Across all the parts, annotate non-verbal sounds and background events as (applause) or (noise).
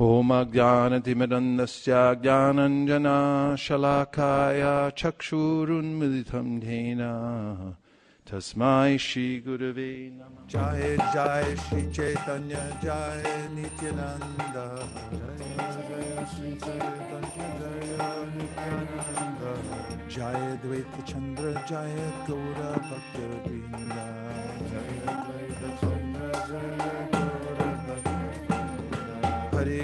होमज्ञानतिमदन्दस्य ज्ञानञ्जनाशलाकाय चक्षुरुन्मिलितं धेन तस्मै श्रीगुरवे नमः। जय जय श्रीचैतन्य जय नित्यानन्द। जय द्वैतचन्द्र, जय गौरभक्तवृन्द। जय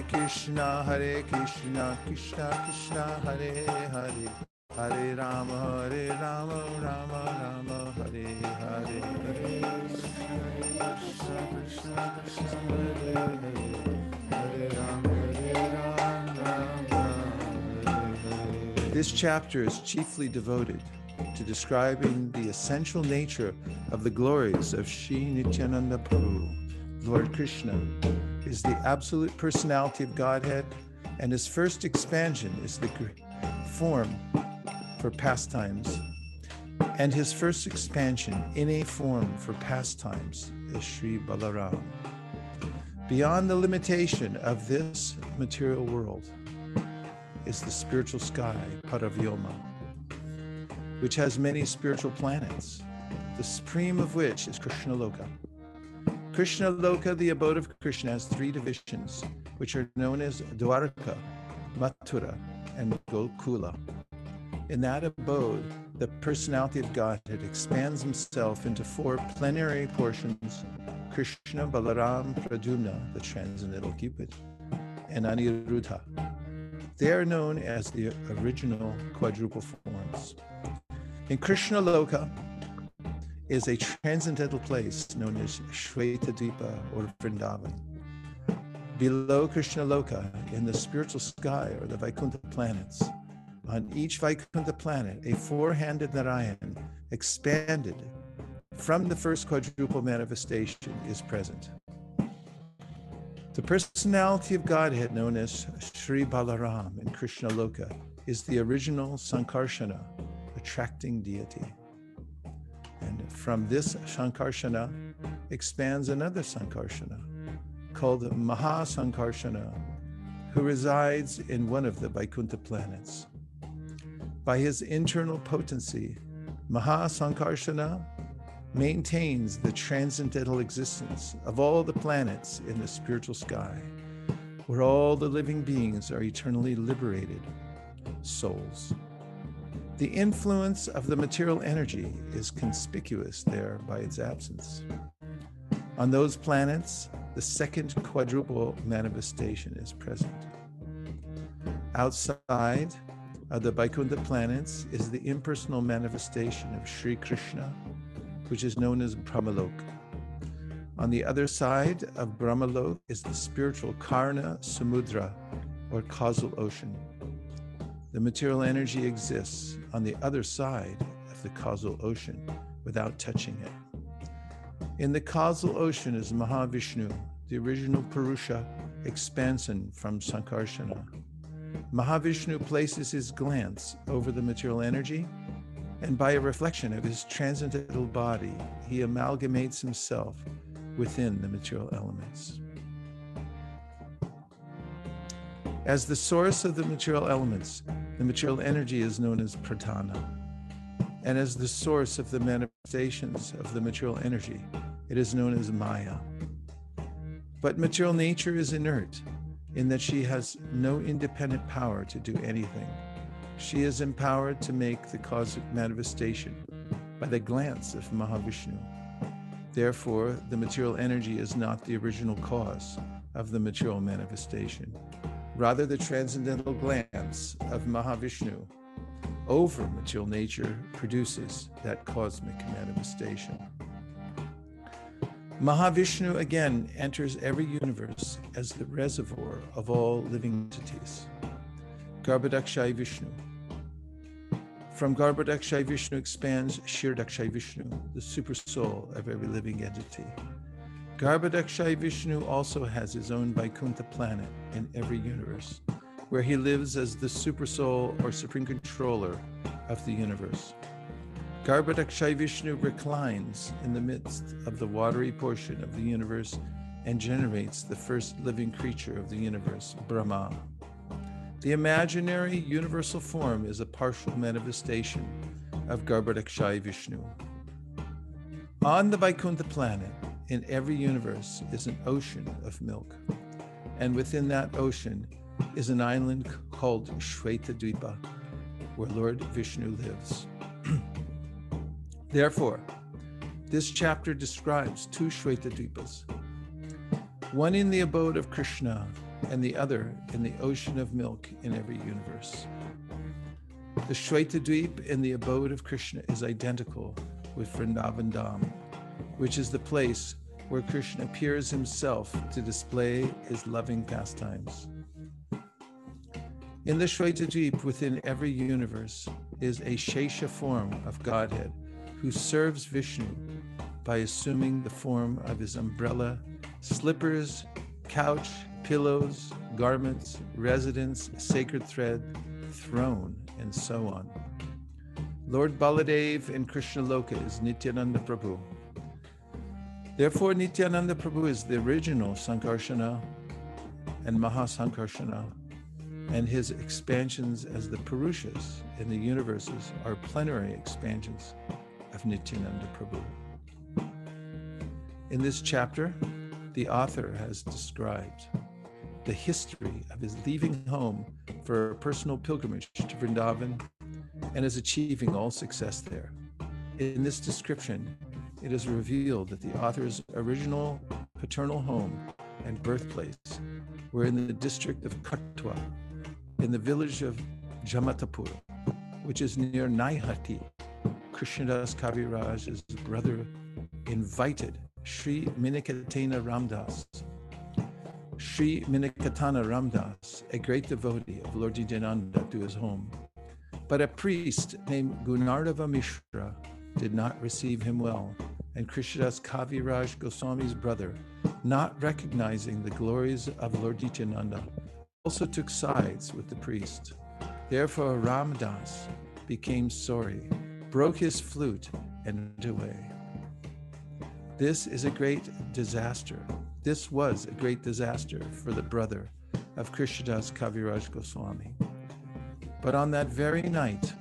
Krishna, Hare Krishna, Krishna Krishna, Hare Hare, Hare Rama, Hare Rama, Rama Rama, Hare Hare, Hare This chapter is chiefly devoted to describing the essential nature of the glories of Sri Nityananda Prabhu. Lord Krishna is the absolute personality of Godhead, and his first expansion is the form for pastimes, and his first expansion in a form for pastimes is Sri Balaram. Beyond the limitation of this material world is the spiritual sky, Paravyoma, which has many spiritual planets, the supreme of which is Krishna Loka. Krishna Loka, the abode of Krishna, has three divisions, which are known as Dwarka, Mathura, and Gokula. In that abode, the personality of Godhead expands himself into four plenary portions Krishna, Balaram, Pradyumna, the transcendental Cupid, and Aniruddha. They are known as the original quadruple forms. In Krishna Loka is a transcendental place known as Shvetadvipa or Vrindavan. Below Krishna Loka, in the spiritual sky or the Vaikuntha planets, on each Vaikuntha planet, a four handed Narayan expanded from the first quadruple manifestation is present. The personality of Godhead, known as Sri Balaram in Krishna Loka, is the original Sankarshana, attracting deity. From this Shankarshana expands another Sankarshana called Maha Sankarshana, who resides in one of the Vaikuntha planets. By his internal potency, Mahasankarshana maintains the transcendental existence of all the planets in the spiritual sky, where all the living beings are eternally liberated souls. The influence of the material energy is conspicuous there by its absence. On those planets, the second quadruple manifestation is present. Outside of the Vaikuntha planets is the impersonal manifestation of Sri Krishna, which is known as Brahmalok. On the other side of Brahmalok is the spiritual Karana Samudra, or causal ocean. The material energy exists on the other side of the causal ocean without touching it. In the causal ocean is Mahavishnu, the original Purusha expansion from Sankarshana. Mahavishnu places his glance over the material energy, and by a reflection of his transcendental body, he amalgamates himself within the material elements. As the source of the material elements, the material energy is known as pradhana. And as the source of the manifestations of the material energy, it is known as maya. But material nature is inert in that she has no independent power to do anything. She is empowered to make the cosmic manifestation by the glance of Mahavishnu. Therefore, the material energy is not the original cause of the material manifestation. Rather, the transcendental glance of Mahavishnu over material nature produces that cosmic manifestation. Mahavishnu again enters every universe as the reservoir of all living entities. Garbhodakshay Vishnu. From Garbhodakshay Vishnu expands Kshirodakshayi Vishnu, the super soul of every living entity. Garbhodakshay Vishnu also has his own Vaikuntha planet in every universe, where he lives as the super soul or supreme controller of the universe. Garbhodakshay Vishnu reclines in the midst of the watery portion of the universe and generates the first living creature of the universe, Brahma. The imaginary universal form is a partial manifestation of Garbhodakshai Vishnu. On the Vaikuntha planet, in every universe, is an ocean of milk. And within that ocean is an island called Shweta where Lord Vishnu lives. (clears throat) Therefore, this chapter describes two Shweta one in the abode of Krishna and the other in the ocean of milk in every universe. The Shweta Dweep in the abode of Krishna is identical with Vrindavan Dham, which is the place where Krishna appears himself to display his loving pastimes. In the Shweta Dweep within every universe is a Shesha form of Godhead who serves Vishnu by assuming the form of his umbrella, slippers, couch, pillows, garments, residence, sacred thread, throne, and so on. Lord Baladev in Krishna Loka is Nityananda Prabhu. Therefore, Nityananda Prabhu is the original Sankarshana and Mahasankarshana, and his expansions as the Purushas in the universes are plenary expansions of Nityananda Prabhu. In this chapter, the author has described the history of his leaving home for a personal pilgrimage to Vrindavan and his achieving all success there. In this description, it is revealed that the author's original paternal home and birthplace were in the district of Katwa, in the village of Jamatapur, which is near Naihati. Krishnadas Kaviraj's brother invited Sri Minaketana Ramdas Sri Minaketana Ramdas, a great devotee of Lord Nityananda, to his home. But a priest named Gunarnava Mishra did not receive him well, and Krishnadas Kaviraj Goswami's brother, not recognizing the glories of Lord Nityananda, also took sides with the priest. Therefore, Ramdas became sorry, broke his flute, and went away. This is a great disaster this was a great disaster for the brother of Krishnadas Kaviraj Goswami. But on that very night,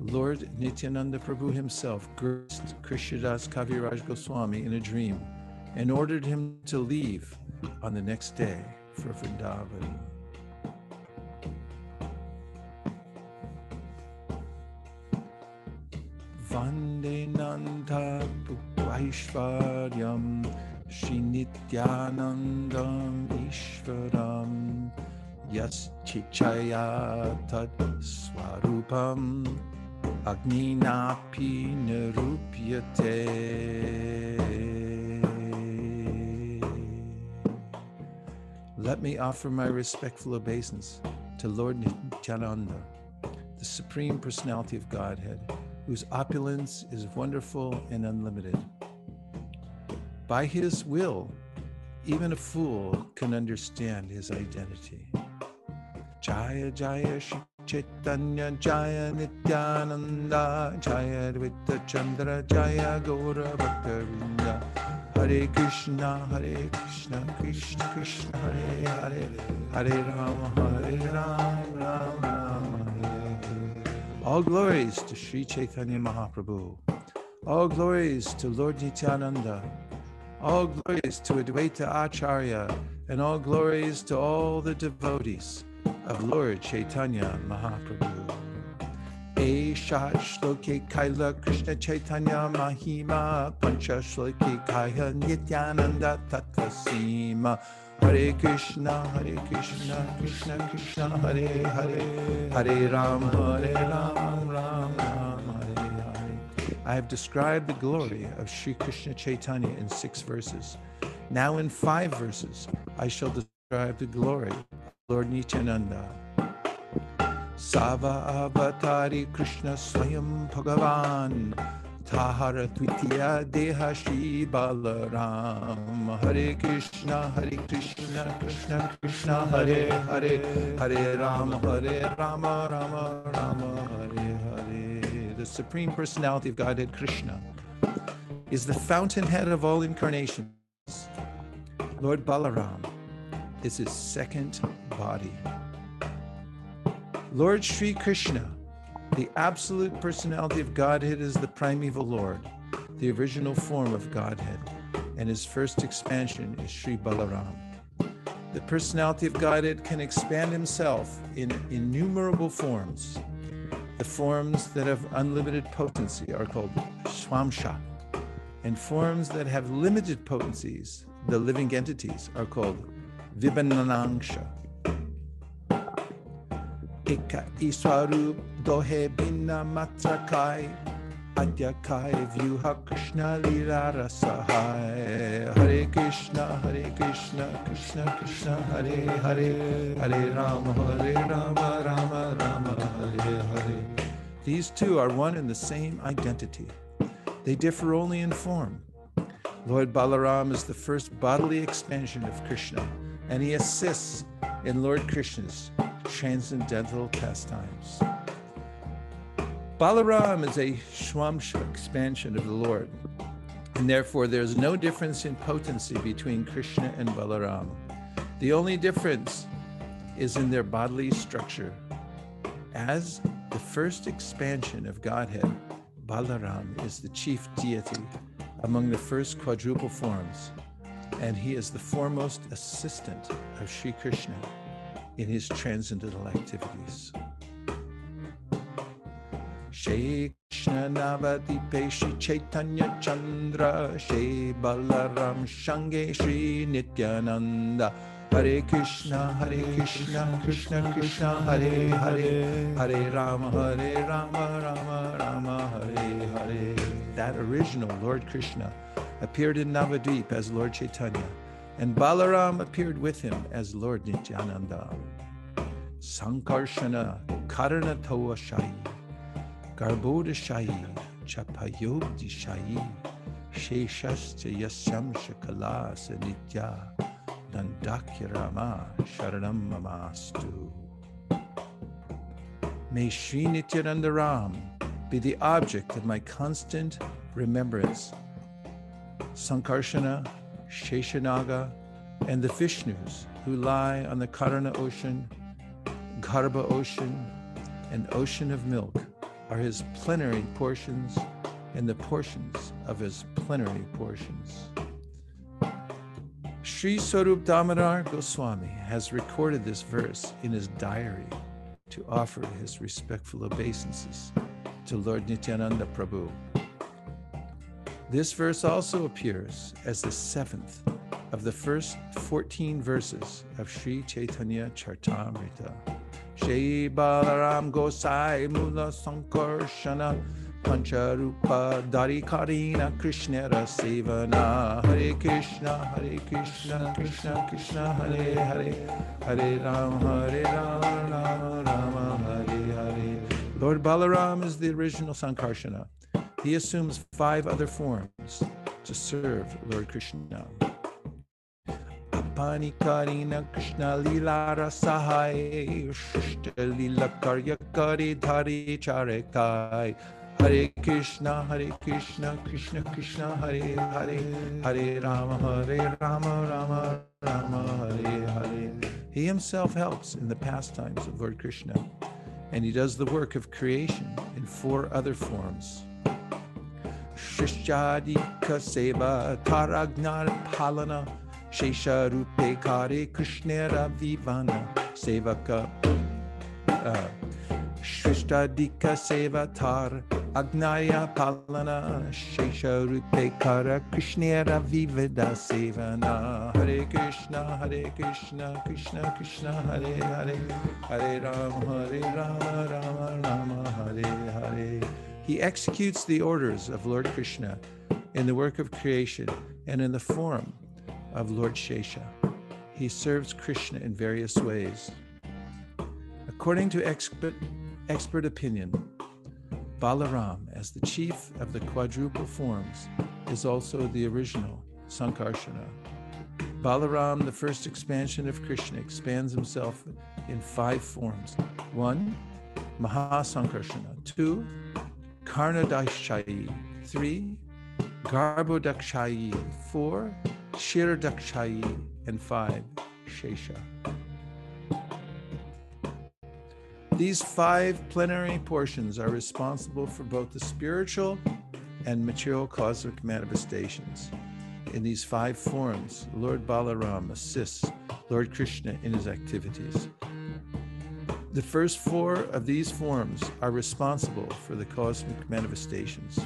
Lord Nityananda Prabhu himself graced Krishnadas Kaviraj Goswami in a dream and ordered him to leave on the next day for Vrindavan. Vande Nanda Vaishvaryam Srinityanandam Ishvaram Yaschichaya Tad Swarupam Agninapi Nirupyate. Let me offer my respectful obeisance to Lord Nityananda, the Supreme Personality of Godhead, whose opulence is wonderful and unlimited. By his will, even a fool can understand his identity. Jaya Jaya Shri Chaitanya Jaya Nityananda Jaya Dvaita Chandra Jaya Gaura Bhaktavrinda Hare Krishna Hare Krishna Krishna Krishna Hare Hare Hare Rama Hare Rama Rama Rama All glories to Sri Chaitanya Mahaprabhu. All glories to Lord Nityananda. All glories to Advaita Acharya, and all glories to all the devotees of Lord Chaitanya Mahaprabhu. Eshat Shloke Kaila Krishna Chaitanya Mahima Pancha Shloke Kaya Nityananda Tatvasima Hare Krishna Hare Krishna Krishna Krishna Hare Hare Hare Ram Hare Ram Ram Ram Hare I have described the glory of Sri Krishna Chaitanya in six verses. Now, in five verses, I shall describe the glory Lord Nityananda. Sava Avatari Krishna Swayam Bhagavan. Tahara Twitya Deha Shri Balaram. Hare Krishna Hare Krishna Krishna Krishna Hare Hare. Hare Rama Hare Rama Rama Rama Hare Hare. The Supreme Personality of Godhead, Krishna, is the fountainhead of all incarnations. Lord Balaram is his second body. Lord Sri Krishna, the absolute personality of Godhead, is the primeval Lord, the original form of Godhead, and his first expansion is Sri Balaram. The personality of Godhead can expand himself in innumerable forms. The forms that have unlimited potency are called Swamsha, and forms that have limited potencies, the living entities, are called Iswarup Dohe Hare Krishna Hare Krishna Krishna Krishna Hare Hare Hare Hare Rama Rama Rama Hare Hare These two are one and the same identity. They differ only in form. Lord Balaram is the first bodily expansion of Krishna, and he assists in Lord Krishna's transcendental pastimes. Balaram is a Swamsha expansion of the Lord, and therefore there's no difference in potency between Krishna and Balaram. The only difference is in their bodily structure. As the first expansion of Godhead, Balaram is the chief deity among the first quadruple forms, and he is the foremost assistant of Sri Krishna in his transcendental activities. Shri Krishna Navadipe Shri Chaitanya Chandra Shri Balaram Shange Shri Nityananda. Hare Krishna Hare Krishna Krishna Krishna Hare Hare. Hare Rama Hare Rama Rama Rama Hare Hare. That original Lord Krishna appeared in Navadvip as Lord Chaitanya and Balaram appeared with him as Lord Nityananda. Sankarshana Karana Toa Shai, Garboda Shai, Chapayogdi Shai, Sheshascha Yasyam Shakala Sanitya, Dandakirama Sharanam Mamastu. May Sri Nityananda Ram be the object of my constant remembrance. Sankarshana Sheshanaga, and the Vishnus who lie on the Karana ocean, Garba ocean, and ocean of milk are his plenary portions and the portions of his plenary portions. Sri Swarup Damodar Goswami has recorded this verse in his diary to offer his respectful obeisances to Lord Nityananda Prabhu. This verse also appears as the seventh of the first 14 verses of Sri Chaitanya Charitamrita. Shri Balaram Gosai Mula Sankarshana Pancharupa Darikarina Krishna Rasevana. Hare Krishna Hare Krishna Krishna Krishna Hare Hare. Hare Ram Hare Ram Ram Rama Hare Hare. Lord Balaram is the original Sankarshana he assumes five other forms to serve Lord Krishna. Apani Karina Krishna Lila Rasahai Lila Karya Kari Dhari Charekai Hare Krishna Hare Krishna Krishna Krishna Hare Hare Hare Rama Hare Rama Rama Rama Hare Hare He himself helps in the pastimes of Lord Krishna and he does the work of creation in four other forms. Shishyadika Seva Taragnar Palana Shesha Rupe Kare Krishnera Vivana Sevaka uh, Seva Tar Agnaya Palana Shesha Rupe Kara Krishnera Vivada Sevana Hare Krishna Hare Krishna Krishna Krishna Hare Hare Hare Rama Hare Rama Rama Rama he executes the orders of Lord Krishna in the work of creation and in the form of Lord Shesha. He serves Krishna in various ways. According to expert, expert opinion, Balaram, as the chief of the quadruple forms, is also the original Sankarshana. Balaram, the first expansion of Krishna, expands himself in five forms. One, Mahasankarshana. Two, Karnadashai. Three, Garbhodakshai. Four, Kshirodakshayi, and five, Shesha. These five plenary portions are responsible for both the spiritual and material cosmic manifestations. In these five forms, Lord Balaram assists Lord Krishna in his activities. The first four of these forms are responsible for the cosmic manifestations,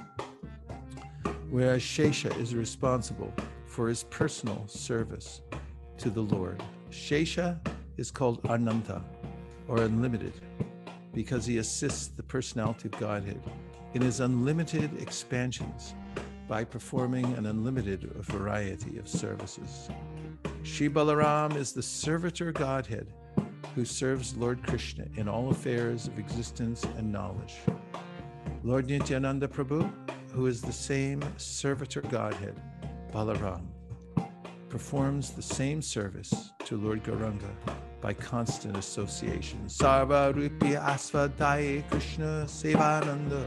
whereas Shesha is responsible for his personal service to the Lord. Shesha is called Ananta, or unlimited, because he assists the personality of Godhead in his unlimited expansions by performing an unlimited variety of services. Shri Balaram is the servitor Godhead who serves Lord Krishna in all affairs of existence and knowledge. Lord Nityananda Prabhu, who is the same servitor Godhead, Balaram, performs the same service to Lord Gauranga by constant association. Sarva Rupi Asvadaya Krishna Sevananda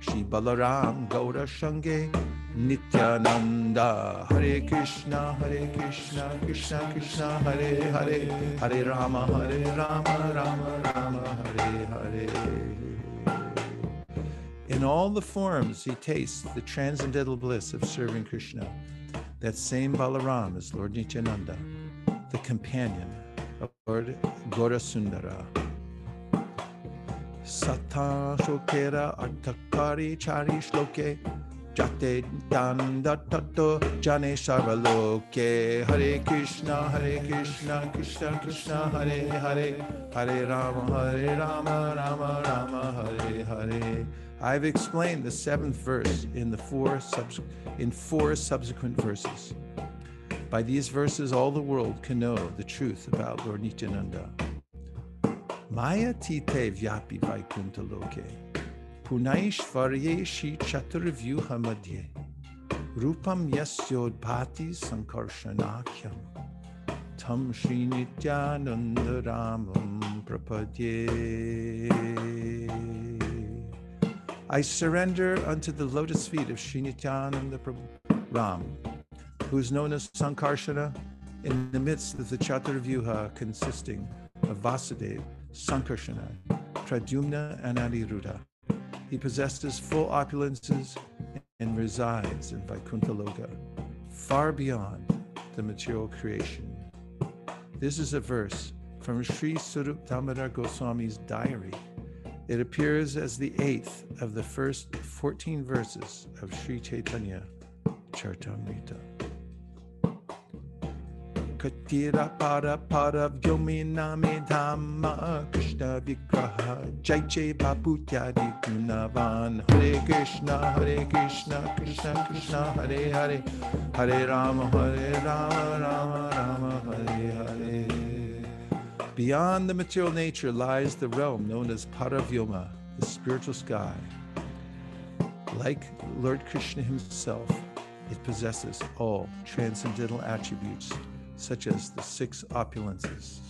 Shri Balaram Gaura Shange Nityananda Hare Krishna Hare Krishna Krishna Krishna Hare Hare Hare Rama Hare Rama Rama Rama Hare Hare In all the forms he tastes the transcendental bliss of serving Krishna. That same Balaram is Lord Nityananda, the companion Lord Gaurasundara. Sata Shokera Artakari Chari Shloke Jate Danda Tato Jane Sarvaloke Hare Krishna Hare Krishna Krishna Krishna Hare Hare Hare Rama Hare Rama Rama Rama Hare Hare I've explained the seventh verse in the four subs- in four subsequent verses. By these verses, all the world can know the truth about Lord Nityananda. Maya tite vyapi vaikunta loke, punaishvarye shi chaturvyuha madhye, rupam yasyodbhati sankarsanakyam, tam shri nityananda ramam prapadye. I surrender unto the lotus feet of Sri Nityananda Ram, who is known as Sankarshana, in the midst of the Chaturvyuha consisting of Vasudeva, Sankarshana, Pradyumna, and Aniruddha. He possesses full opulences and resides in Vaikuntha far beyond the material creation. This is a verse from Sri Swarup Damodar Goswami's diary. It appears as the eighth of the first 14 verses of Sri Chaitanya Charitamrita. Katira para para dhamma Krishna jai gunavan Hare Krishna Hare Krishna Krishna Krishna Hare Hare Hare Rama Hare Rama Rama Rama Hare Hare Beyond the material nature lies the realm known as Paravyoma, the spiritual sky. Like Lord Krishna himself, it possesses all transcendental attributes, such as the six opulences.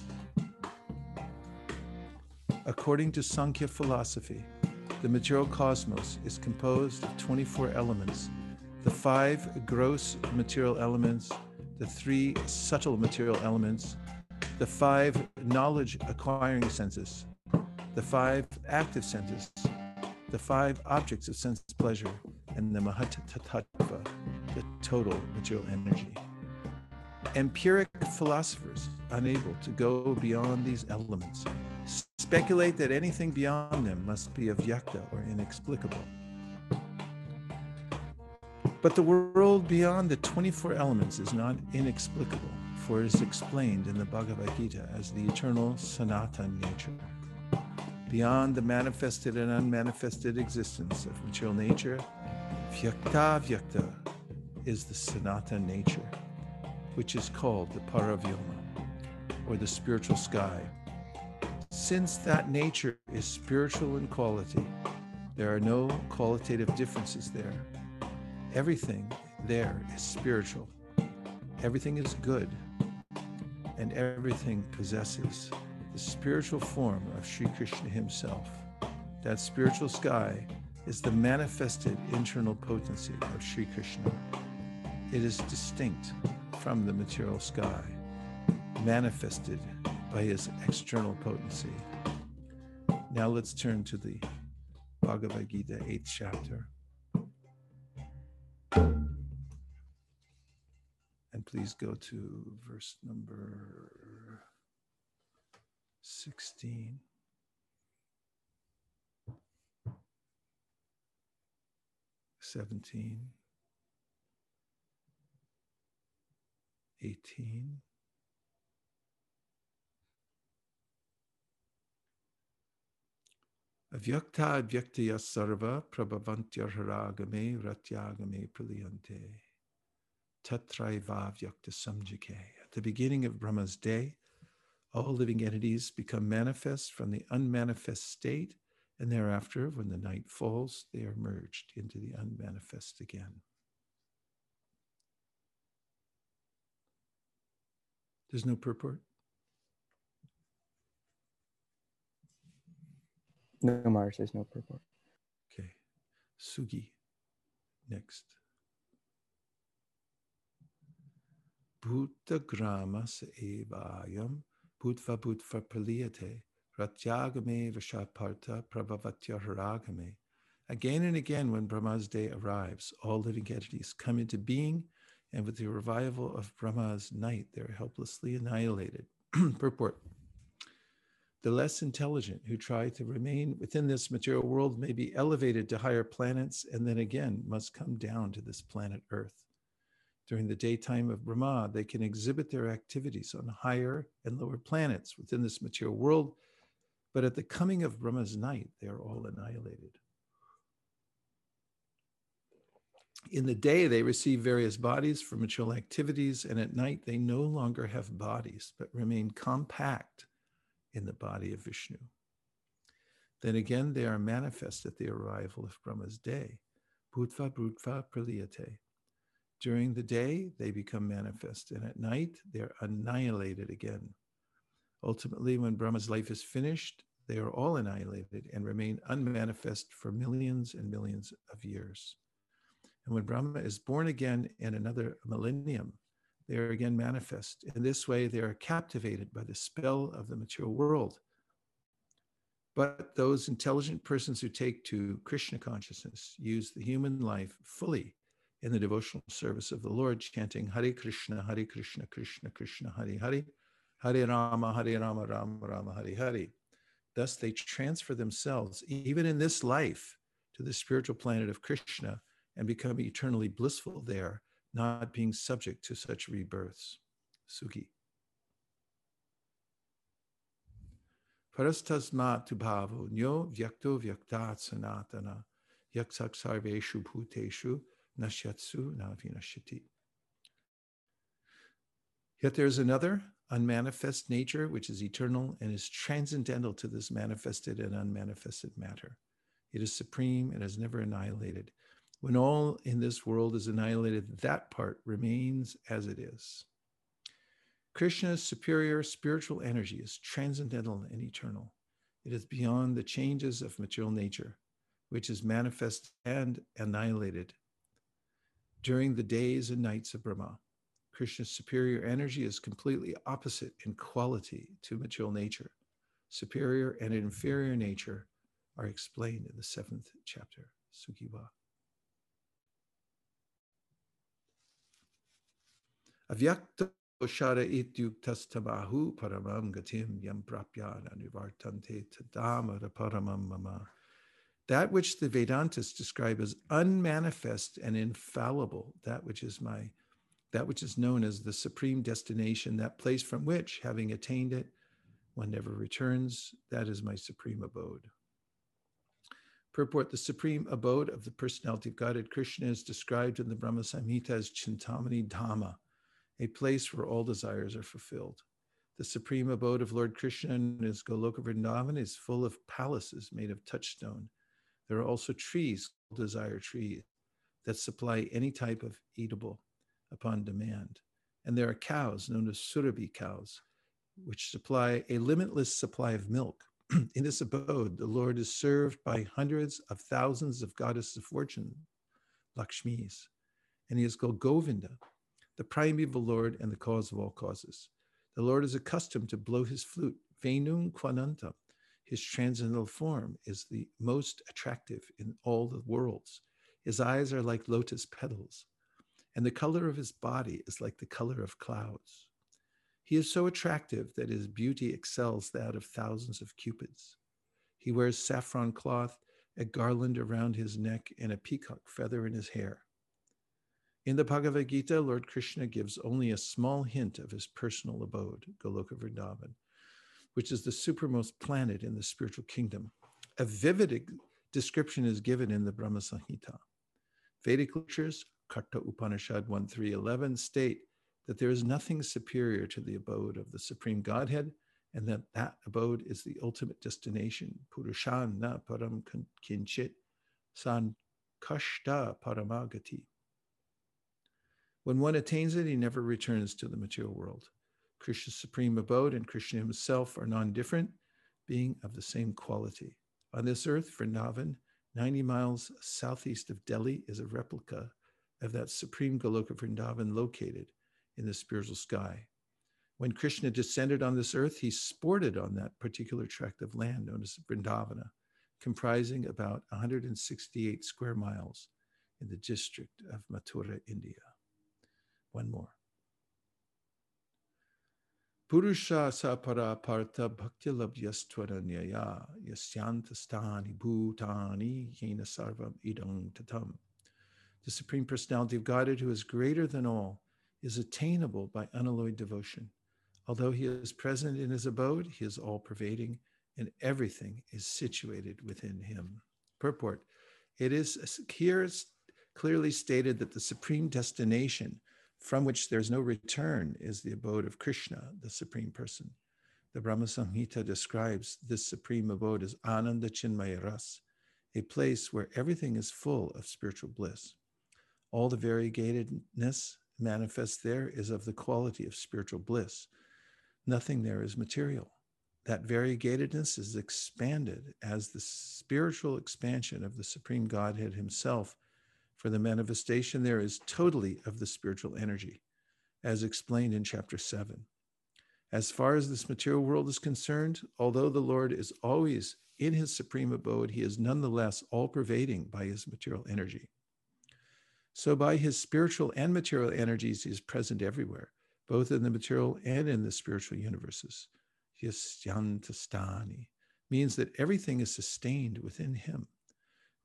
According to Sankhya philosophy, the material cosmos is composed of 24 elements the five gross material elements, the three subtle material elements, the five knowledge acquiring senses, the five active senses, the five objects of sense pleasure, and the Mahatattva, the total material energy. Empiric philosophers, unable to go beyond these elements, speculate that anything beyond them must be avyakta or inexplicable. But the world beyond the 24 elements is not inexplicable for it is explained in the Bhagavad Gita as the eternal Sanatan nature. Beyond the manifested and unmanifested existence of material nature, Vyakta Vyakta is the Sanatan nature, which is called the Paravyoma, or the spiritual sky. Since that nature is spiritual in quality, there are no qualitative differences there. Everything there is spiritual. Everything is good and everything possesses the spiritual form of Sri Krishna himself. That spiritual sky is the manifested internal potency of Sri Krishna. It is distinct from the material sky, manifested by his external potency. Now let's turn to the Bhagavad Gita, 8th chapter. And please go to verse number 16. Seventeen, eighteen, Avyakta advyaktaya sarva prabhavantyarharagame ratyagame praliyante. Tatraiva vyakta samjike. At the beginning of Brahma's day, all living entities become manifest from the unmanifest state, and thereafter, when the night falls, they are merged into the unmanifest again. There's no purport? No, Mars, there's no purport. Okay. Sugi. Next. Bhuta gramas evayam bhutva bhutva praliyate ratyagame vashaparta prabhavatyaragame. Again and again, when Brahma's day arrives, all living entities come into being, and with the revival of Brahma's night, they're helplessly annihilated. (clears throat) Purport the less intelligent who try to remain within this material world may be elevated to higher planets and then again must come down to this planet Earth. During the daytime of Brahma, they can exhibit their activities on higher and lower planets within this material world, but at the coming of Brahma's night, they are all annihilated. In the day, they receive various bodies for material activities, and at night, they no longer have bodies, but remain compact in the body of Vishnu. Then again, they are manifest at the arrival of Brahma's day. Bhutva Bhutva Praliyate. During the day, they become manifest, and at night, they're annihilated again. Ultimately, when Brahma's life is finished, they are all annihilated and remain unmanifest for millions and millions of years. And when Brahma is born again in another millennium, they are again manifest. In this way, they are captivated by the spell of the material world. But those intelligent persons who take to Krishna consciousness use the human life fully in the devotional service of the Lord, chanting Hare Krishna, Hare Krishna, Krishna Krishna, Hare Hare, Hare Rama, Hare Rama, Rama Rama, Hare Hare. Thus, they transfer themselves, even in this life, to the spiritual planet of Krishna and become eternally blissful there not being subject to such rebirths. Sugi. Parastasmat bhavo nyo vyakto vyaktat sanatana yaksak sarveshu bhuteshu nashyatsu navinashiti. Yet there is another unmanifest nature which is eternal and is transcendental to this manifested and unmanifested matter. It is supreme and is never annihilated. When all in this world is annihilated, that part remains as it is. Krishna's superior spiritual energy is transcendental and eternal. It is beyond the changes of material nature, which is manifest and annihilated during the days and nights of Brahma. Krishna's superior energy is completely opposite in quality to material nature. Superior and inferior nature are explained in the seventh chapter, Sugiva. Avyakta paramam gatim yam tadamara paramam mama. That which the Vedantas describe as unmanifest and infallible, that which is my that which is known as the supreme destination, that place from which, having attained it, one never returns, that is my supreme abode. Purport The supreme abode of the personality of Godhead Krishna is described in the Brahma Samhita as Chintamani Dhamma, a place where all desires are fulfilled. The supreme abode of Lord Krishna in his Goloka Vrindavan is full of palaces made of touchstone. There are also trees, desire trees, that supply any type of eatable upon demand. And there are cows known as Surabhi cows, which supply a limitless supply of milk. (clears throat) in this abode, the Lord is served by hundreds of thousands of goddesses of fortune, Lakshmis, and he is called Govinda, the primeval Lord and the cause of all causes. The Lord is accustomed to blow his flute, Venum Quanantam. His transcendental form is the most attractive in all the worlds. His eyes are like lotus petals, and the color of his body is like the color of clouds. He is so attractive that his beauty excels that of thousands of cupids. He wears saffron cloth, a garland around his neck, and a peacock feather in his hair. In the Bhagavad Gita, Lord Krishna gives only a small hint of his personal abode, Goloka Vrindavan, which is the supermost planet in the spiritual kingdom. A vivid description is given in the Brahma Samhita. Vedic literatures, Katha Upanishad 1 3 11, state that there is nothing superior to the abode of the Supreme Godhead, and that that abode is the ultimate destination. Purushan na param kinchit san kashta paramagati. When one attains it, he never returns to the material world. Krishna's supreme abode and Krishna himself are non different, being of the same quality. On this earth, Vrindavan, 90 miles southeast of Delhi, is a replica of that supreme Goloka Vrindavan located in the spiritual sky. When Krishna descended on this earth, he sported on that particular tract of land known as Vrindavana, comprising about 168 square miles in the district of Mathura, India. One more. Purusha sapara parta bhakti labhyastvaranyaya yasyantastani bhutani yena sarvam idam tatam. The Supreme Personality of Godhead, who is greater than all, is attainable by unalloyed devotion. Although he is present in his abode, he is all pervading, and everything is situated within him. Purport It is here clearly stated that the supreme destination from which there's no return is the abode of Krishna, the supreme person. The Brahma Samhita describes this supreme abode as Ananda Chinmaya Ras, a place where everything is full of spiritual bliss. All the variegatedness manifest there is of the quality of spiritual bliss. Nothing there is material. That variegatedness is expanded as the spiritual expansion of the Supreme Godhead Himself, for the manifestation there is totally of the spiritual energy, as explained in chapter 7. As far as this material world is concerned, although the Lord is always in his supreme abode, he is nonetheless all pervading by his material energy. So, by his spiritual and material energies, he is present everywhere, both in the material and in the spiritual universes. Yasyantastani means that everything is sustained within him,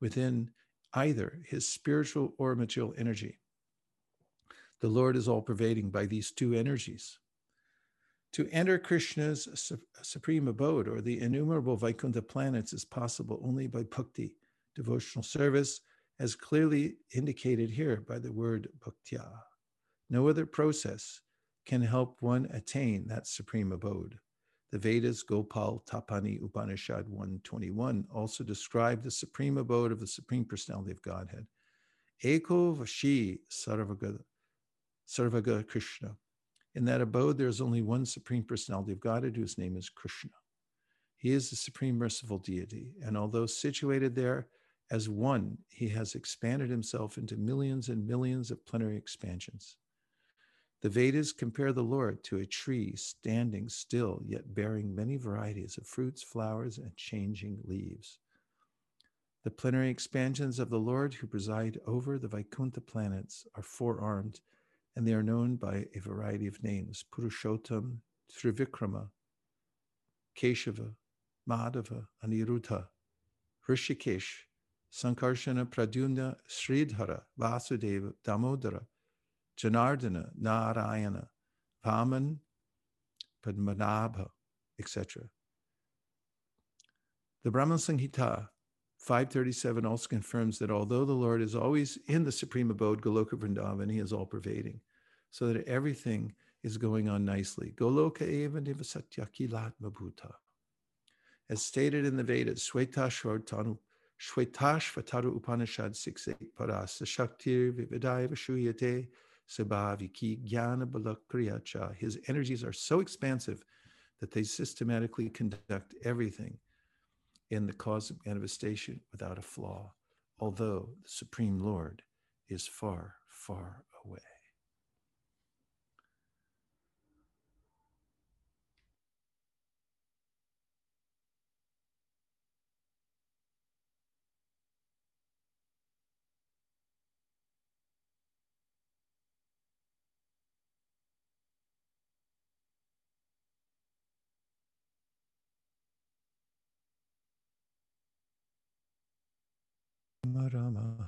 within either his spiritual or material energy. The Lord is all pervading by these two energies. To enter Krishna's su- supreme abode or the innumerable Vaikuntha planets is possible only by bhakti, devotional service, as clearly indicated here by the word bhaktya. No other process can help one attain that supreme abode. The Vedas, Gopal Tapani Upanishad 121 also describe the supreme abode of the Supreme Personality of Godhead. Eko Vashi Sarvaga, Sarvaga Krishna. In that abode, there is only one Supreme Personality of Godhead whose name is Krishna. He is the Supreme Merciful Deity, and although situated there, as one, he has expanded himself into millions and millions of plenary expansions. The Vedas compare the Lord to a tree standing still, yet bearing many varieties of fruits, flowers, and changing leaves. The plenary expansions of the Lord who preside over the Vaikuntha planets are four armed, and they are known by a variety of names Purushottam, Trivikrama, Keshava, Madhava, Aniruddha, Rishikesh, Sankarshana Pradyumna Sridhara Vasudeva Damodara Janardana Narayana Vaman Padmanabha, etc. The Brahma Samhita 537 also confirms that although the Lord is always in the supreme abode, Goloka Vrindavan, he is all pervading, so that everything is going on nicely. Goloka eva nivasatya kilat mabhuta. As stated in the Vedas, Shvetashvartanu Shvetashvataru Upanishad 6 8 Parasa Shaktir Vividaya Vashuyate Sabhaviki Jnana Balakriyacha. His energies are so expansive that they systematically conduct everything in the cause of manifestation without a flaw, although the Supreme Lord is far, far away. Rama Rama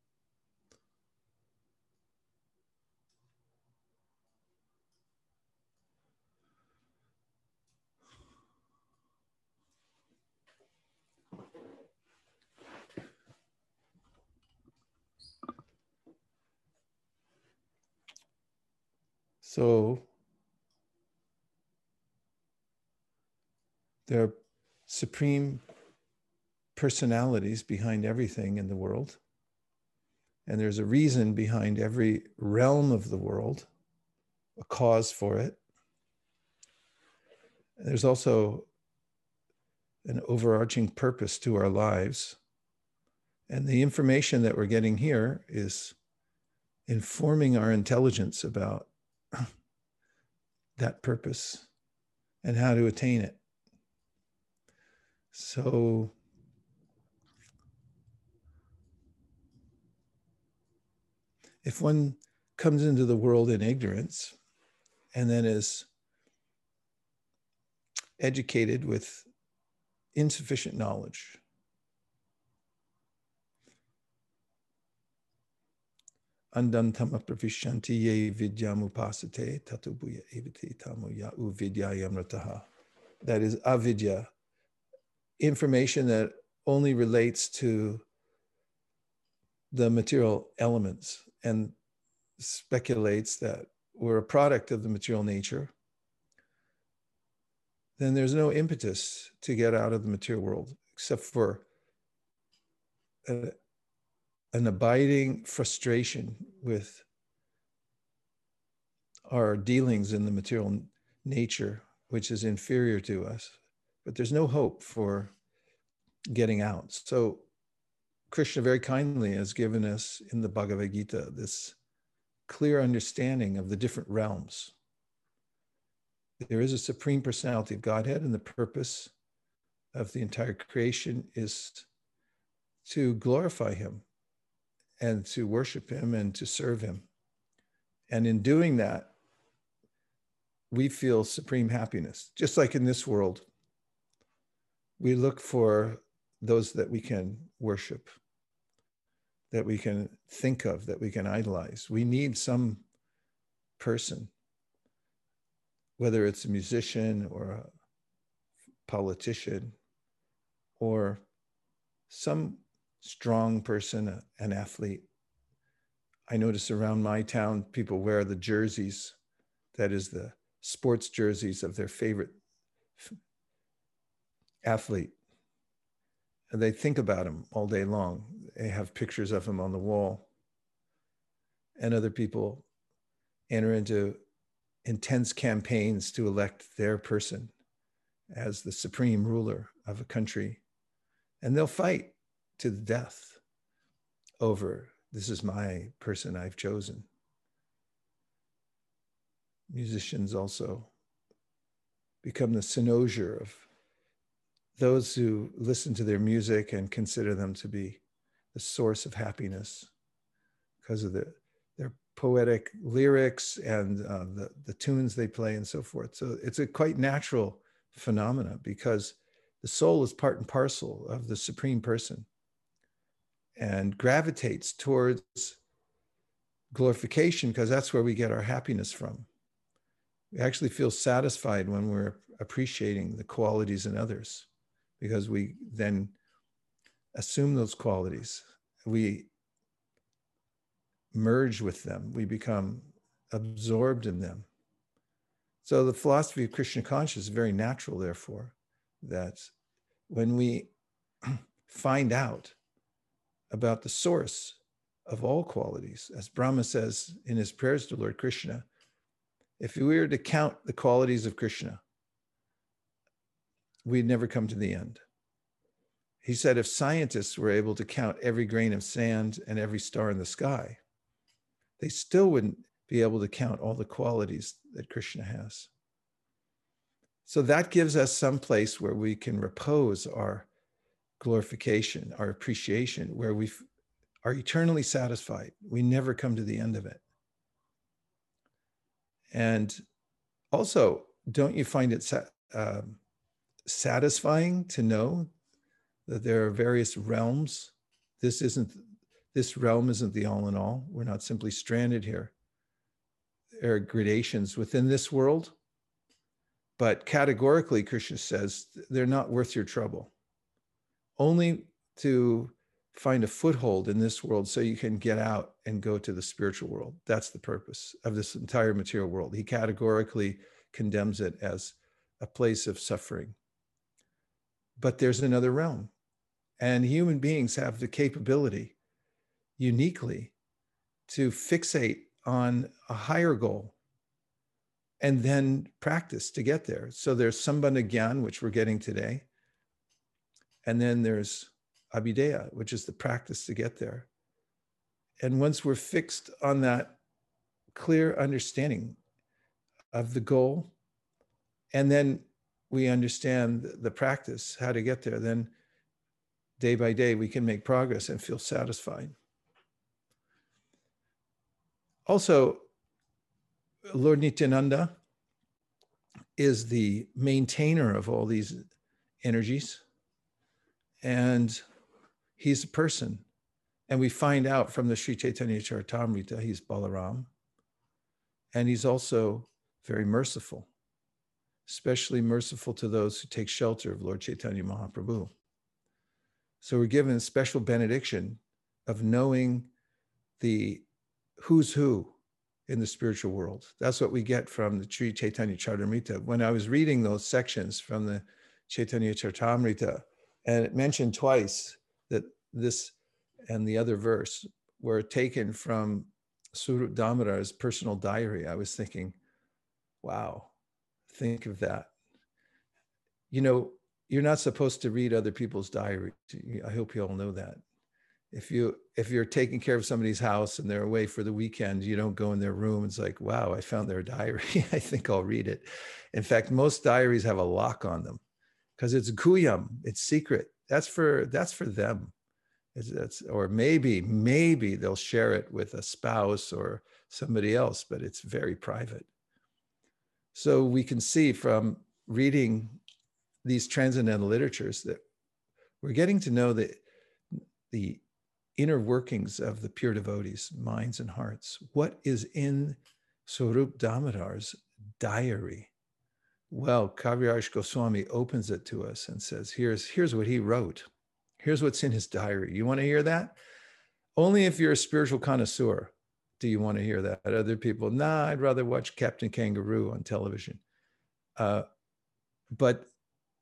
So there are supreme personalities behind everything in the world. And there's a reason behind every realm of the world, a cause for it. There's also an overarching purpose to our lives. And the information that we're getting here is informing our intelligence about that purpose and how to attain it. So, if one comes into the world in ignorance and then is educated with insufficient knowledge, Andantama pravishanti ye vidyamupasate tatubuya eviti tamuya uvidyayamrataha. That is avidya, information that only relates to the material elements and speculates that we're a product of the material nature, then there's no impetus to get out of the material world except for a, an abiding frustration with our dealings in the material nature, which is inferior to us. But there's no hope for getting out. So, Krishna very kindly has given us in the Bhagavad Gita this clear understanding of the different realms. There is a supreme personality of Godhead, and the purpose of the entire creation is to glorify Him and to worship him and to serve him. And in doing that, we feel supreme happiness. Just like in this world, we look for those that we can worship, that we can think of, that we can idolize. We need some person, whether it's a musician or a politician or some strong person, an athlete. I notice around my town, people wear the jerseys, that is the sports jerseys of their favorite athlete. And they think about him all day long. They have pictures of him on the wall. And other people enter into intense campaigns to elect their person as the supreme ruler of a country. And they'll fight to the death over this is my person I've chosen. Musicians also become the cynosure of those who listen to their music and consider them to be the source of happiness because of the, their poetic lyrics and uh, the, the tunes they play and so forth. So it's a quite natural phenomena because the soul is part and parcel of the supreme person and gravitates towards glorification because that's where we get our happiness from. We actually feel satisfied when we're appreciating the qualities in others because we then assume those qualities. We merge with them, we become absorbed in them. So the philosophy of Krishna consciousness is very natural, therefore, that when we (clears throat) find out about the source of all qualities. As Brahma says in his prayers to Lord Krishna, if we were to count the qualities of Krishna, we'd never come to the end. He said if scientists were able to count every grain of sand and every star in the sky, they still wouldn't be able to count all the qualities that Krishna has. So that gives us some place where we can repose our glorification, our appreciation, where we are eternally satisfied. We never come to the end of it. And also, don't you find it uh, satisfying to know that there are various realms? This isn't this realm isn't the all in all. We're not simply stranded here. There are gradations within this world, but categorically, Krishna says they're not worth your trouble. Only to find a foothold in this world so you can get out and go to the spiritual world. That's the purpose of this entire material world. He categorically condemns it as a place of suffering. But there's another realm, and human beings have the capability uniquely to fixate on a higher goal and then practice to get there. So there's Sambandha Gyan, which we're getting today. And then there's Abhideya, which is the practice to get there. And once we're fixed on that clear understanding of the goal, and then we understand the practice, how to get there, then day by day we can make progress and feel satisfied. Also, Lord Nityananda is the maintainer of all these energies. And he's a person. And we find out from the Sri Chaitanya Charitamrita, he's Balaram. And he's also very merciful, especially merciful to those who take shelter of Lord Chaitanya Mahaprabhu. So we're given a special benediction of knowing the who's who in the spiritual world. That's what we get from the Sri Chaitanya Charitamrita. When I was reading those sections from the Chaitanya Charitamrita, and it mentioned twice that this and the other verse were taken from Swarup Damodar's personal diary. I was thinking, wow, think of that. You know, you're not supposed to read other people's diaries. I hope you all know that. If you if you're taking care of somebody's house and they're away for the weekend, you don't go in their room. It's like, wow, I found their diary. (laughs) I think I'll read it. In fact, most diaries have a lock on them because it's guhyam, it's secret. That's for that's for them. It's, it's, or maybe maybe they'll share it with a spouse or somebody else, but it's very private. So we can see from reading these transcendental literatures that we're getting to know the the inner workings of the pure devotees' minds and hearts. What is in Swarup Damodar's diary? Well, Kaviraj Goswami opens it to us and says, here's, here's what he wrote. Here's what's in his diary. You want to hear that? Only if you're a spiritual connoisseur do you want to hear that. Other people, nah, I'd rather watch Captain Kangaroo on television. Uh, but,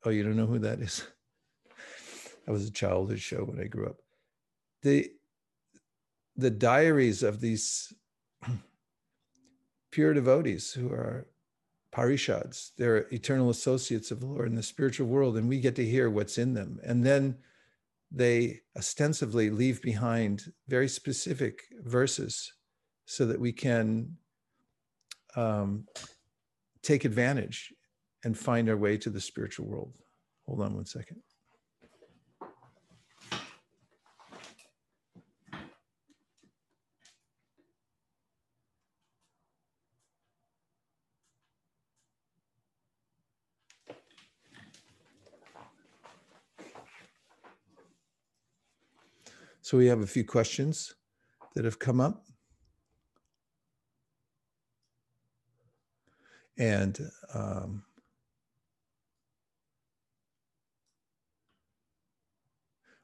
oh, you don't know who that is? (laughs) that was a childhood show when I grew up. The, the diaries of these (clears throat) pure devotees who are parishads. They're eternal associates of the Lord in the spiritual world, and we get to hear what's in them. And then they ostensibly leave behind very specific verses so that we can um, take advantage and find our way to the spiritual world. Hold on one second. So we have a few questions that have come up. And um,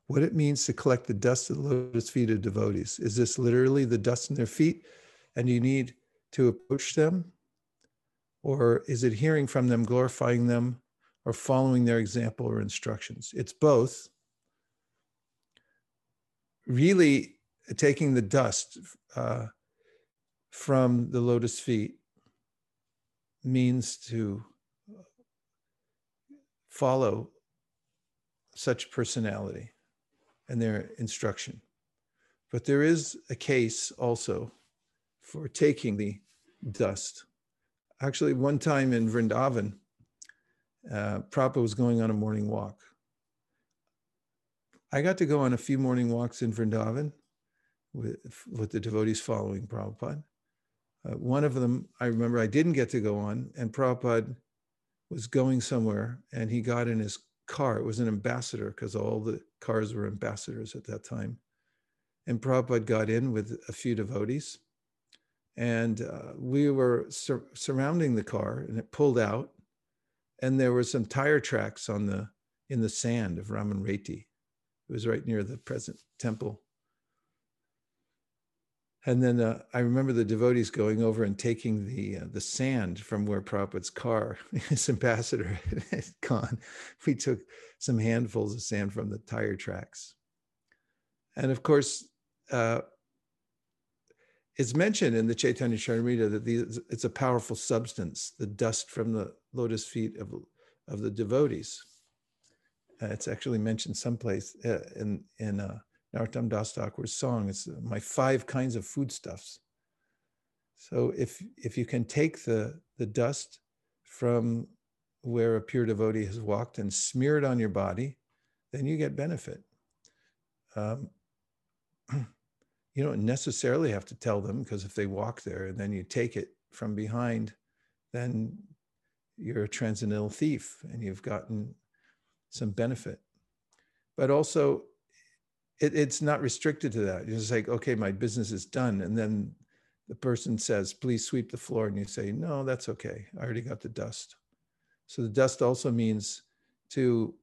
what it means to collect the dust of the lotus feet of devotees. Is this literally the dust in their feet and you need to approach them? Or is it hearing from them, glorifying them, or following their example or instructions? It's both really taking the dust uh, from the lotus feet means to follow such personality and their instruction. But there is a case also for taking the dust. Actually, one time in Vrindavan, uh, Prabhupada was going on a morning walk I got to go on a few morning walks in Vrindavan, with, with the devotees following Prabhupada. Uh, one of them, I remember I didn't get to go on, and Prabhupada was going somewhere and he got in his car. It was an ambassador because all the cars were ambassadors at that time. And Prabhupada got in with a few devotees. And uh, we were sur- surrounding the car and it pulled out. And there were some tire tracks on the in the sand of Raman Reti. It was right near the present temple. And then uh, I remember the devotees going over and taking the uh, the sand from where Prabhupada's car, (laughs) his ambassador, had gone. We took some handfuls of sand from the tire tracks. And of course, uh, it's mentioned in the Chaitanya Charitamrita that these, it's a powerful substance, the dust from the lotus feet of, of the devotees. Uh, it's actually mentioned someplace uh, in, in uh, Narottam Das Thakur's song. It's my five kinds of foodstuffs. So if if you can take the the dust from where a pure devotee has walked and smear it on your body, then you get benefit. Um, (clears throat) you don't necessarily have to tell them because if they walk there and then you take it from behind, then you're a transcendental thief and you've gotten some benefit. But also, it, it's not restricted to that. You're just like, okay, my business is done. And then the person says, please sweep the floor. And you say, no, that's okay. I already got the dust. So the dust also means to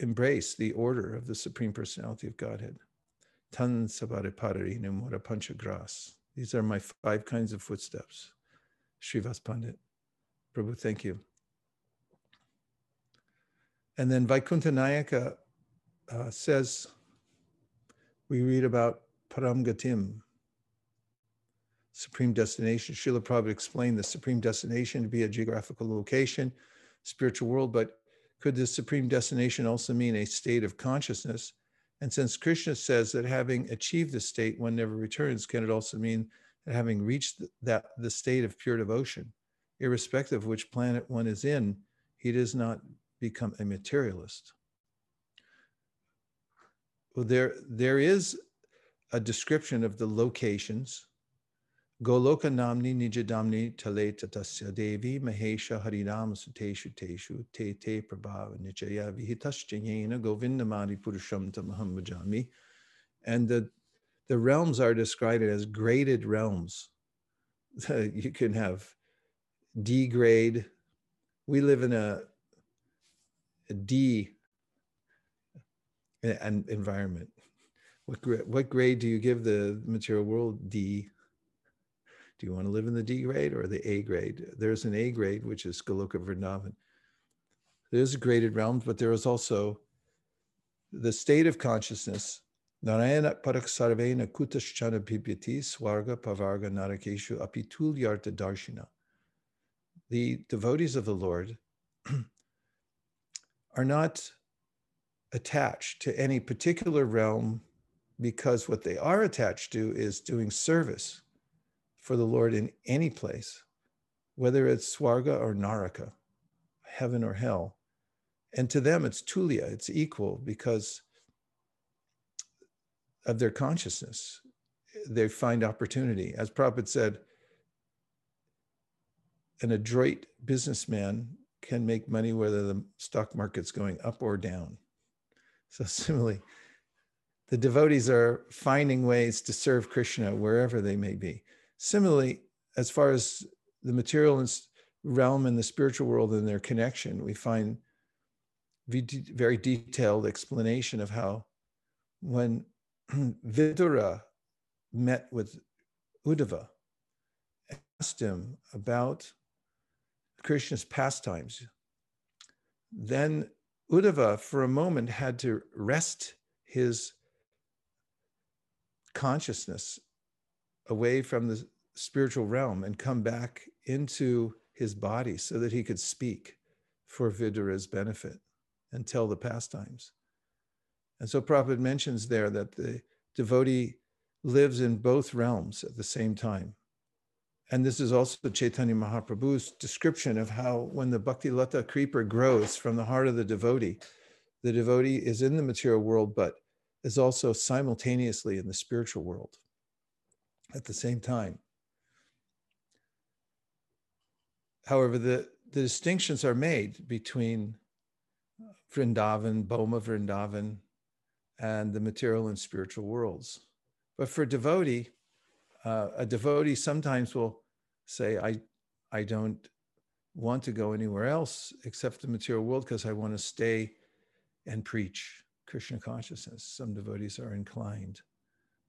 embrace the order of the Supreme Personality of Godhead. Tan sabare parari numura. These are my five kinds of footsteps. Srivas Pandit. Prabhu, thank you. And then Vaikuntha Nayaka uh, says, we read about Paramgatim, supreme destination. Srila Prabhupada explained the supreme destination to be a geographical location, spiritual world, but could the supreme destination also mean a state of consciousness? And since Krishna says that having achieved the state, one never returns, can it also mean that having reached that the state of pure devotion, irrespective of which planet one is in, he does not become a materialist? Well, there, there is a description of the locations. Goloka namni nijadamni tale tatasya devi mahesha harinam suteshu teshu te te prabhava nichaya vihitaschayena govindamadi purusham tamaham bhajami. And the, the realms are described as graded realms. (laughs) you can have D grade. We live in a D and environment. What grade, what grade do you give the material world? D. Do you want to live in the D grade or the A grade? There's an A grade, which is Goloka Vrindavan. There's a graded realms, but there is also the state of consciousness. Narayana Paraksarvena Kutaschana Pipyati Swarga Pavarga Narakeshu Apitulyarta Darshina. The devotees of the Lord are not attached to any particular realm because what they are attached to is doing service for the Lord in any place, whether it's Swarga or Naraka, heaven or hell. And to them, it's Tulia, it's equal because of their consciousness. They find opportunity. As Prabhupada said, an adroit businessman can make money whether the stock market's going up or down. So, (laughs) similarly, the devotees are finding ways to serve Krishna wherever they may be. Similarly, as far as the material realm and the spiritual world and their connection, we find very detailed explanation of how when (clears throat) Vidura met with Uddhava, asked him about Krishna's pastimes, then Uddhava, for a moment, had to rest his consciousness away from the spiritual realm and come back into his body so that he could speak for Vidura's benefit and tell the pastimes. And so Prabhupada mentions there that the devotee lives in both realms at the same time. And this is also Chaitanya Mahaprabhu's description of how when the Bhakti Lata creeper grows from the heart of the devotee, the devotee is in the material world, but is also simultaneously in the spiritual world. at the same time. However, the, the distinctions are made between Vrindavan, Bhauma Vrindavan, and the material and spiritual worlds. But for devotee, uh, a devotee sometimes will say, I, I don't want to go anywhere else except the material world because I want to stay and preach Krishna consciousness. Some devotees are inclined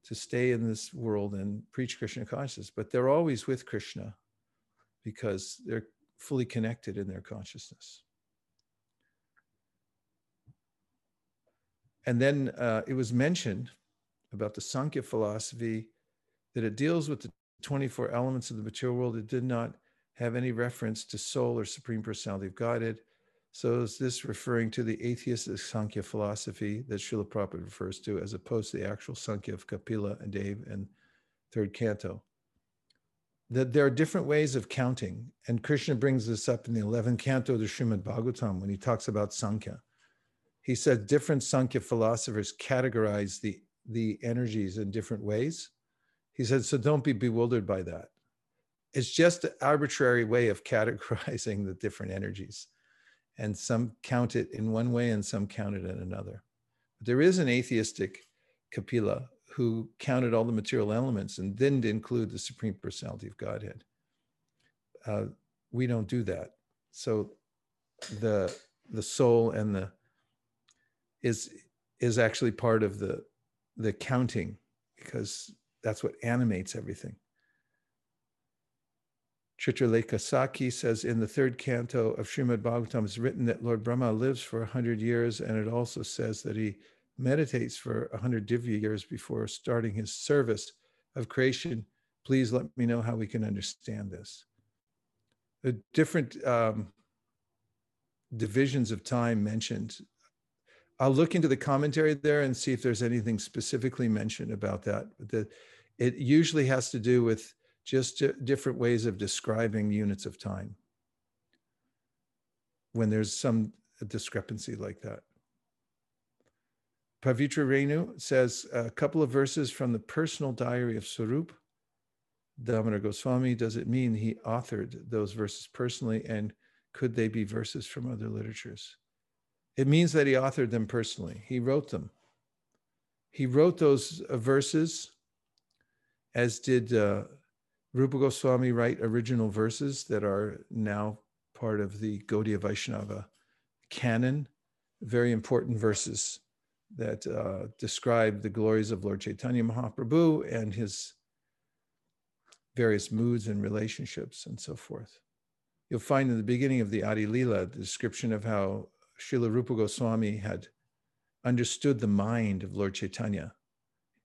to stay in this world and preach Krishna consciousness, but they're always with Krishna because they're fully connected in their consciousness. And then uh, it was mentioned about the Sankhya philosophy that it deals with the 24 elements of the material world. It did not have any reference to soul or supreme personality of Godhead. So is this referring to the atheistic Sankhya philosophy that Srila Prabhupada refers to, as opposed to the actual Sankhya of Kapiladeva and third canto? That there are different ways of counting, and Krishna brings this up in the 11th canto of the Srimad Bhagavatam when he talks about Sankhya. He said different Sankhya philosophers categorize the, the energies in different ways. He said, so don't be bewildered by that. It's just an arbitrary way of (laughs) categorizing the different energies and some count it in one way and some count it in another. But there is an atheistic Kapila who counted all the material elements and didn't include the Supreme Personality of Godhead. Uh, we don't do that. So the the soul and the is is actually part of the the counting because that's what animates everything. Chitralekha Sakhi says in the third canto of Srimad Bhagavatam, it's written that Lord Brahma lives for 100 years, and it also says that he meditates for 100 divya years before starting his service of creation. Please let me know how we can understand this. The different um, divisions of time mentioned. I'll look into the commentary there and see if there's anything specifically mentioned about that. The, it usually has to do with just different ways of describing units of time when there's some discrepancy like that. Pavitra Renu says a couple of verses from the personal diary of Swarup Damodar Goswami. Does it mean he authored those verses personally? And could they be verses from other literatures? It means that he authored them personally. He wrote them. He wrote those uh, verses, as did uh, Rupa Goswami write original verses that are now part of the Gaudiya Vaishnava canon, very important verses that uh, describe the glories of Lord Chaitanya Mahaprabhu and his various moods and relationships and so forth. You'll find in the beginning of the Adi Lila the description of how Srila Rupa Goswami had understood the mind of Lord Chaitanya,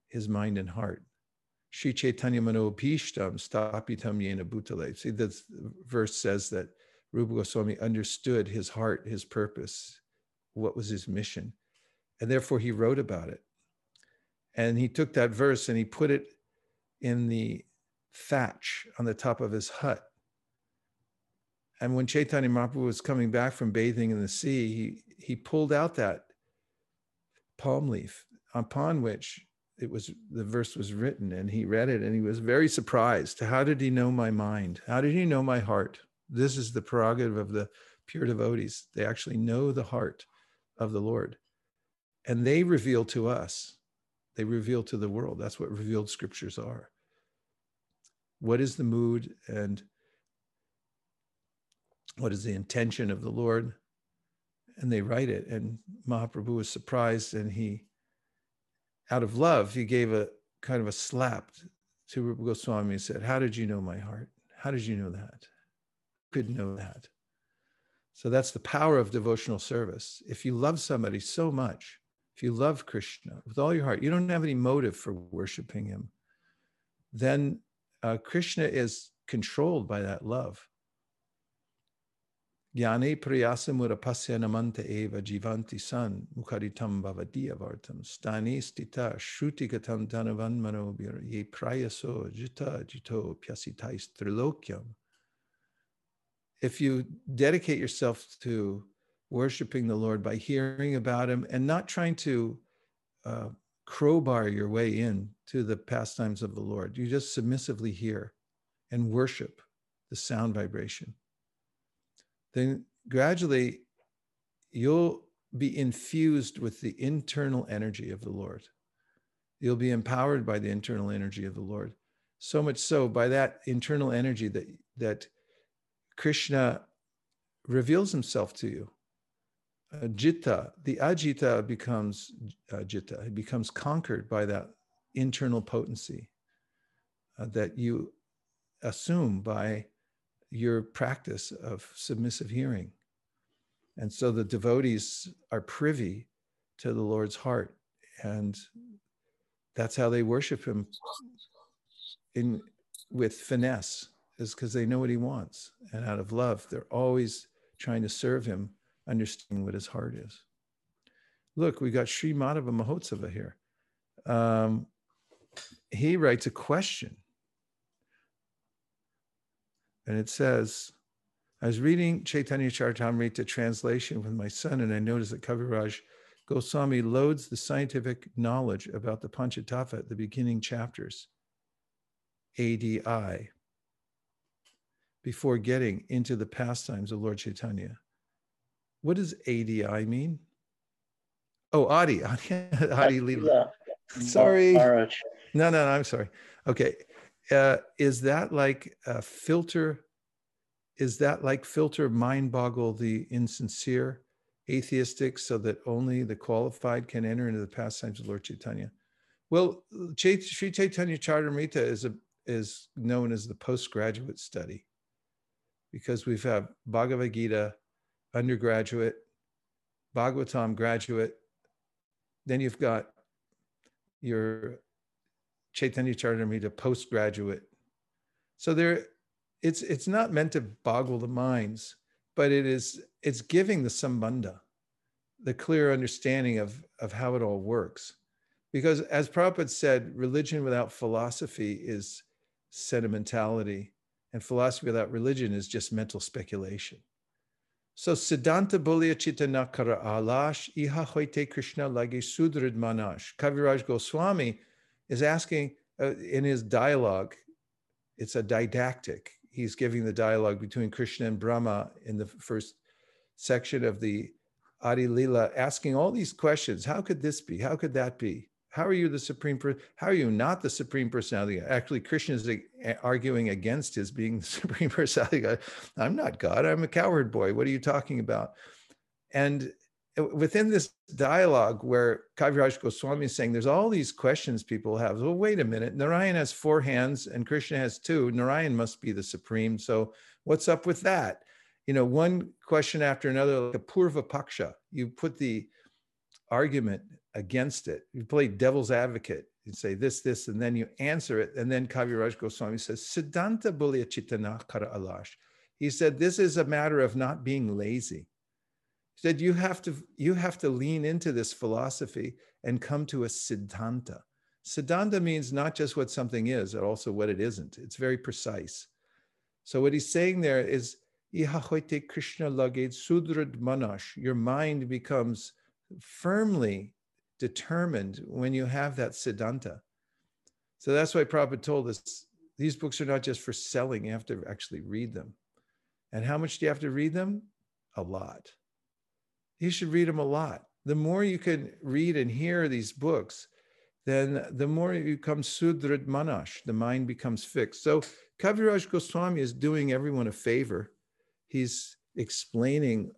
his mind and heart. Sri Chaitanya Manobhishtam Stapitam Yena Bhutale. See, this verse says that Rupa Goswami understood his heart, his purpose, what was his mission. And therefore he wrote about it. And he took that verse and he put it in the thatch on the top of his hut. And when Chaitanya Mahaprabhu was coming back from bathing in the sea, he, he pulled out that palm leaf upon which it was the verse was written and he read it and he was very surprised. How did he know my mind? How did he know my heart? This is the prerogative of the pure devotees. They actually know the heart of the lord. And they reveal to us. They reveal to the world. That's what revealed scriptures are. What is the mood and what is the intention of the lord? And they write it. And mahaprabhu was surprised and he out of love, he gave a kind of a slap to Rupa Goswami and said, How did you know my heart? How did you know that? Could know that. So that's the power of devotional service. If you love somebody so much, if you love Krishna with all your heart, you don't have any motive for worshiping him, then uh, Krishna is controlled by that love. Eva jivanti san mukharitam bhavadiya vartam stani stita dhanavan ye prayaso jita jito pyasitais trilokyam. If you dedicate yourself to worshiping the Lord by hearing about him and not trying to uh, crowbar your way in to the pastimes of the Lord. You just submissively hear and worship the sound vibration. Then gradually you'll be infused with the internal energy of the Lord. You'll be empowered by the internal energy of the Lord. So much so by that internal energy that, that Krishna reveals himself to you. Uh, jitta, the ajita becomes uh, jitta, it becomes conquered by that internal potency uh, that you assume by your practice of submissive hearing. And so the devotees are privy to the Lord's heart. And that's how they worship him in with finesse, is because they know what he wants. And out of love, they're always trying to serve him, understanding what his heart is. Look, we got Sri Madhava Mahotsava here. Um, he writes a question. And it says, I was reading Chaitanya Charitamrita translation with my son, and I noticed that Kaviraj Goswami loads the scientific knowledge about the Panchatattva at the beginning chapters, ADI, before getting into the pastimes of Lord Chaitanya. What does ADI mean? Oh, Adi, (laughs) Adi, Adi Leela. Sorry. No, no, no, I'm sorry. Okay. Uh, is that like a filter is that like filter mind boggle the insincere atheistic so that only the qualified can enter into the pastimes of Lord Chaitanya? Well, Sri Chaitanya Charitamrita is a is known as the postgraduate study because we've had Bhagavad Gita undergraduate, Bhagavatam graduate, then you've got your Chaitanya Charitamrita postgraduate. So there it's it's not meant to boggle the minds, but it is it's giving the sambandha, the clear understanding of of how it all works. Because as Prabhupada said, religion without philosophy is sentimentality, and philosophy without religion is just mental speculation. So Siddhanta Bolya Chitanakara Alash Iha Hoite Krishna Lage Sudrid Manash. Kaviraj Goswami is asking uh, in his dialogue, it's a didactic he's giving the dialogue between Krishna and Brahma in the first section of the Adi Lila, asking all these questions. How could this be? How could that be? How are you the supreme? How are you not the supreme personality? Actually, Krishna is arguing against his being the (laughs) supreme personality. I'm not God. I'm a coward boy. What are you talking about? And within this dialogue where Kaviraj Goswami is saying there's all these questions people have. Well, wait a minute. Narayan has four hands and Krishna has two. Narayan must be the supreme. So what's up with that? You know, one question after another, like a purva paksha. You put the argument against it. You play devil's advocate. You say this, this, and then you answer it. And then Kaviraj Goswami says, Siddhanta Bulya Chitana Kara Alash. He said, this is a matter of not being lazy said you have to you have to lean into this philosophy and come to a siddhanta. Siddhanta means not just what something is but also what it isn't. It's very precise. So what he's saying there is krishna laged sudrad manash. Your mind becomes firmly determined when you have that siddhanta. So that's why Prabhupada told us these books are not just for selling you have to actually read them. And how much do you have to read them? A lot you should read them a lot. The more you can read and hear these books, then the more you become sudrid manash, the mind becomes fixed. So Kaviraj Goswami is doing everyone a favor. He's explaining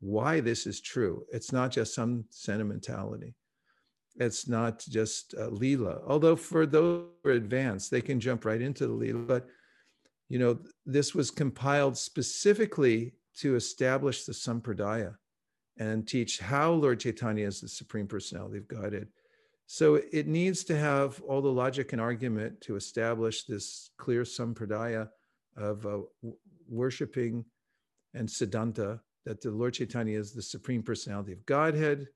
why this is true. It's not just some sentimentality. It's not just uh, Leela. Although for those who are advanced, they can jump right into the Leela. But, you know, this was compiled specifically to establish the Sampradaya and teach how Lord Chaitanya is the Supreme Personality of Godhead. So it needs to have all the logic and argument to establish this clear sampradaya of uh, worshiping and siddhanta that the Lord Chaitanya is the Supreme Personality of Godhead.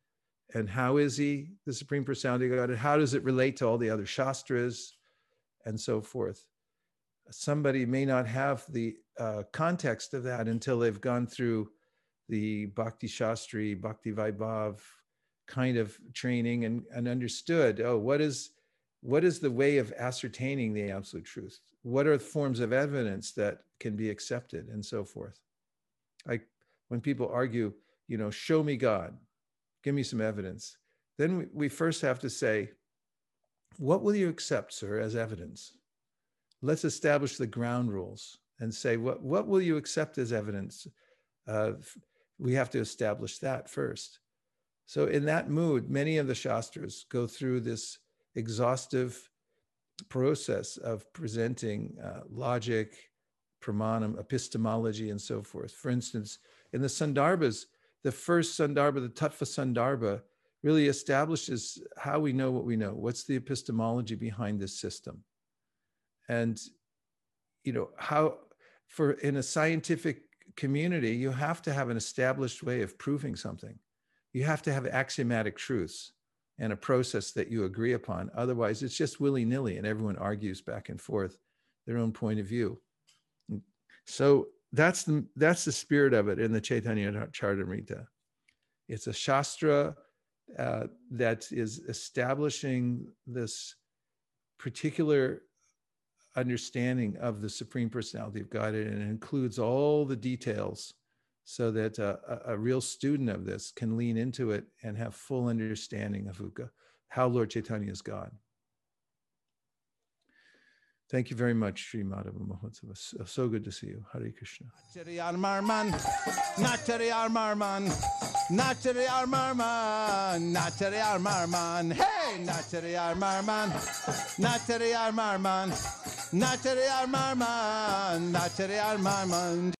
And how is he the Supreme Personality of Godhead? How does it relate to all the other Shastras and so forth? Somebody may not have the uh, context of that until they've gone through the Bhakti Shastri, Bhakti Vaibhav, kind of training and, and understood oh what is what is the way of ascertaining the absolute truth? What are the forms of evidence that can be accepted and so forth? Like when people argue you know show me god give me some evidence then we, we first have to say what will you accept sir as evidence? Let's establish the ground rules and say what, what will you accept as evidence uh, we have to establish that first so, in that mood, many of the Shastras go through this exhaustive process of presenting uh, logic, pramanam, epistemology, and so forth. For instance, in the Sandarbhas, the first Sandarbha, the Tattva Sandarbha, really establishes how we know what we know. What's the epistemology behind this system? And, you know, how, for in a scientific community, you have to have an established way of proving something you have to have axiomatic truths and a process that you agree upon. Otherwise, it's just willy nilly and everyone argues back and forth their own point of view. So that's the, that's the spirit of it in the Chaitanya Charitamrita. It's a Shastra uh, that is establishing this particular understanding of the Supreme Personality of Godhead and it includes all the details so that uh, a, a, real student of this can lean into it and have full understanding of Uka, how Lord Chaitanya is God. Thank you very much, Sri Madhava Mahotsava. So good to see you. Hare Krishna. Nachariyar Marman, Nachariyar Marman, Nachariyar Marman, Nachariyar Marman, hey, Nachariyar Marman, Nachariyar Marman, Nachariyar Marman, Nachariyar Marman.